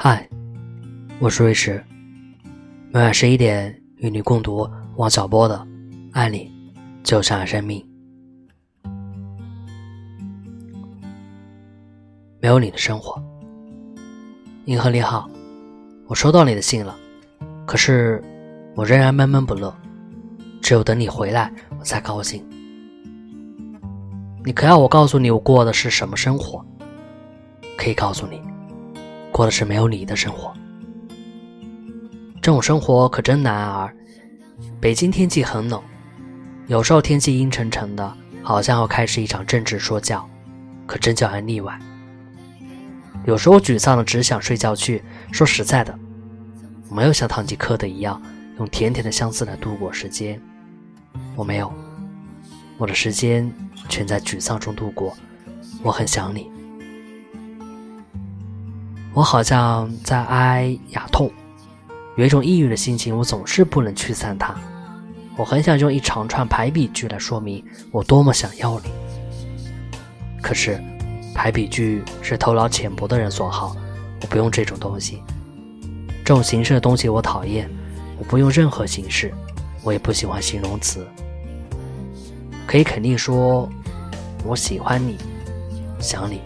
嗨，我是瑞驰，每晚十一点与你共读王小波的《爱你就像爱生命》。没有你的生活，银河你好，我收到你的信了，可是我仍然闷闷不乐，只有等你回来我才高兴。你可要我告诉你我过的是什么生活？可以告诉你。过的是没有你的生活，这种生活可真难熬。北京天气很冷，有时候天气阴沉沉的，好像要开始一场政治说教，可真叫人腻歪。有时候沮丧的只想睡觉去。说实在的，我没有像堂吉诃德一样用甜甜的相思来度过时间，我没有，我的时间全在沮丧中度过。我很想你。我好像在哀哑痛，有一种抑郁的心情，我总是不能驱散它。我很想用一长串排比句来说明我多么想要你，可是排比句是头脑浅薄的人所好，我不用这种东西。这种形式的东西我讨厌，我不用任何形式，我也不喜欢形容词。可以肯定说，我喜欢你，想你，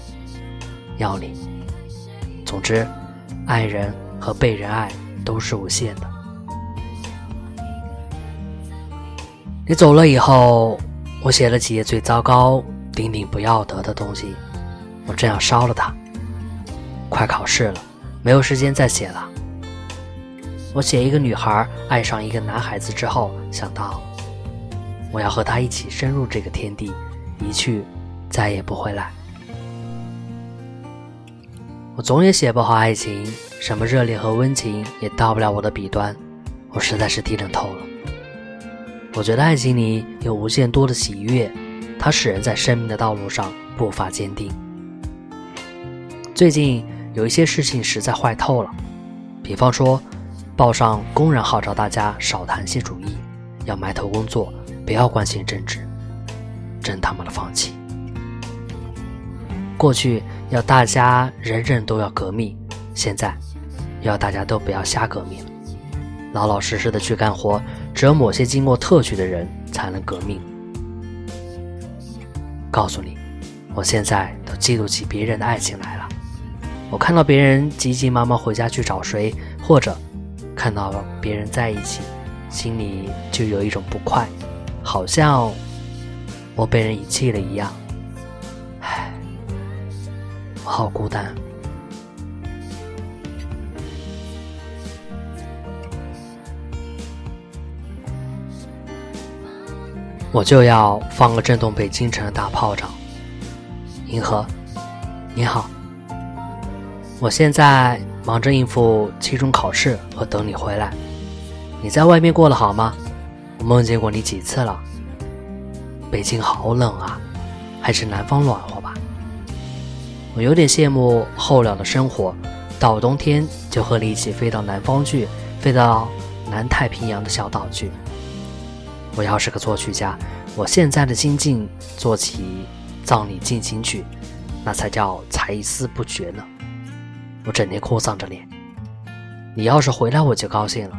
要你。总之，爱人和被人爱都是无限的。你走了以后，我写了几页最糟糕、顶顶不要得的东西，我正要烧了它。快考试了，没有时间再写了。我写一个女孩爱上一个男孩子之后，想到我要和他一起深入这个天地，一去再也不回来。我总也写不好爱情，什么热烈和温情也到不了我的笔端，我实在是低能透了。我觉得爱情里有无限多的喜悦，它使人在生命的道路上步伐坚定。最近有一些事情实在坏透了，比方说，报上公然号召大家少谈些主义，要埋头工作，不要关心政治，真他妈的放弃。过去要大家人人都要革命，现在要大家都不要瞎革命，老老实实的去干活。只有某些经过特许的人才能革命。告诉你，我现在都嫉妒起别人的爱情来了。我看到别人急急忙忙回家去找谁，或者看到别人在一起，心里就有一种不快，好像我被人遗弃了一样。好孤单，我就要放个震动北京城的大炮仗。银河，你好，我现在忙着应付期中考试和等你回来。你在外面过得好吗？我梦见过你几次了。北京好冷啊，还是南方暖和。我有点羡慕候鸟的生活，到冬天就和你一起飞到南方去，飞到南太平洋的小岛去。我要是个作曲家，我现在的心境做起《葬礼进行曲》，那才叫才思不绝呢。我整天哭丧着脸。你要是回来，我就高兴了，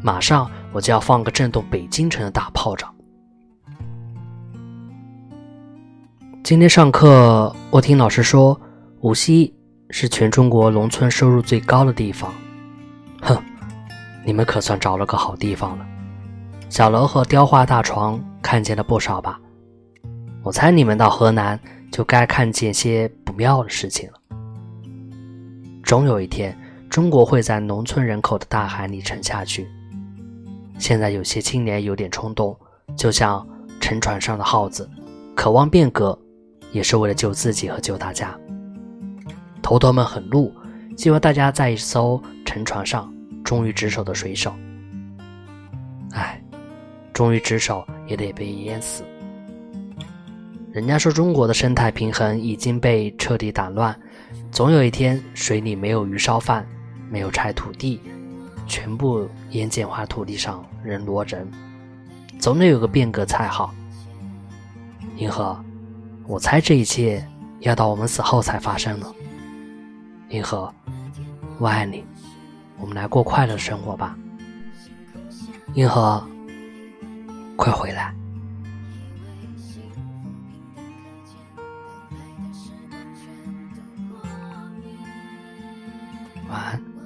马上我就要放个震动北京城的大炮仗。今天上课，我听老师说。无锡是全中国农村收入最高的地方，哼，你们可算找了个好地方了。小楼和雕花大床看见了不少吧？我猜你们到河南就该看见些不妙的事情了。总有一天，中国会在农村人口的大海里沉下去。现在有些青年有点冲动，就像沉船上的耗子，渴望变革，也是为了救自己和救大家。头头们很怒，希望大家在一艘沉船上忠于职守的水手。唉，忠于职守也得被淹死。人家说中国的生态平衡已经被彻底打乱，总有一天水里没有鱼烧饭，没有柴土地，全部盐碱化土地上人挪人，总得有个变革才好。银河，我猜这一切要到我们死后才发生了。银河，我爱你，我们来过快乐的生活吧。银河，快回来。晚安。